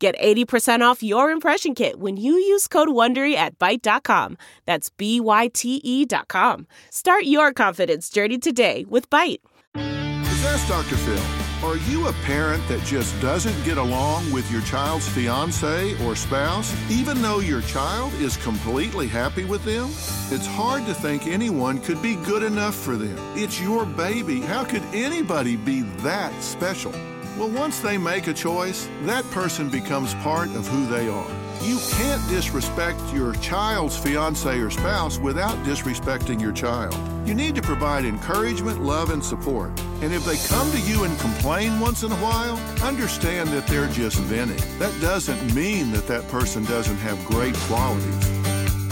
Get 80% off your impression kit when you use code WONDERY at Byte.com. That's B-Y-T-E dot com. Start your confidence journey today with Byte. That's Dr. Phil. Are you a parent that just doesn't get along with your child's fiance or spouse, even though your child is completely happy with them? It's hard to think anyone could be good enough for them. It's your baby. How could anybody be that special? Well, once they make a choice, that person becomes part of who they are. You can't disrespect your child's fiance or spouse without disrespecting your child. You need to provide encouragement, love, and support. And if they come to you and complain once in a while, understand that they're just venting. That doesn't mean that that person doesn't have great qualities.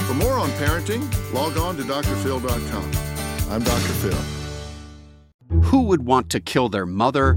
For more on parenting, log on to drphil.com. I'm Dr. Phil. Who would want to kill their mother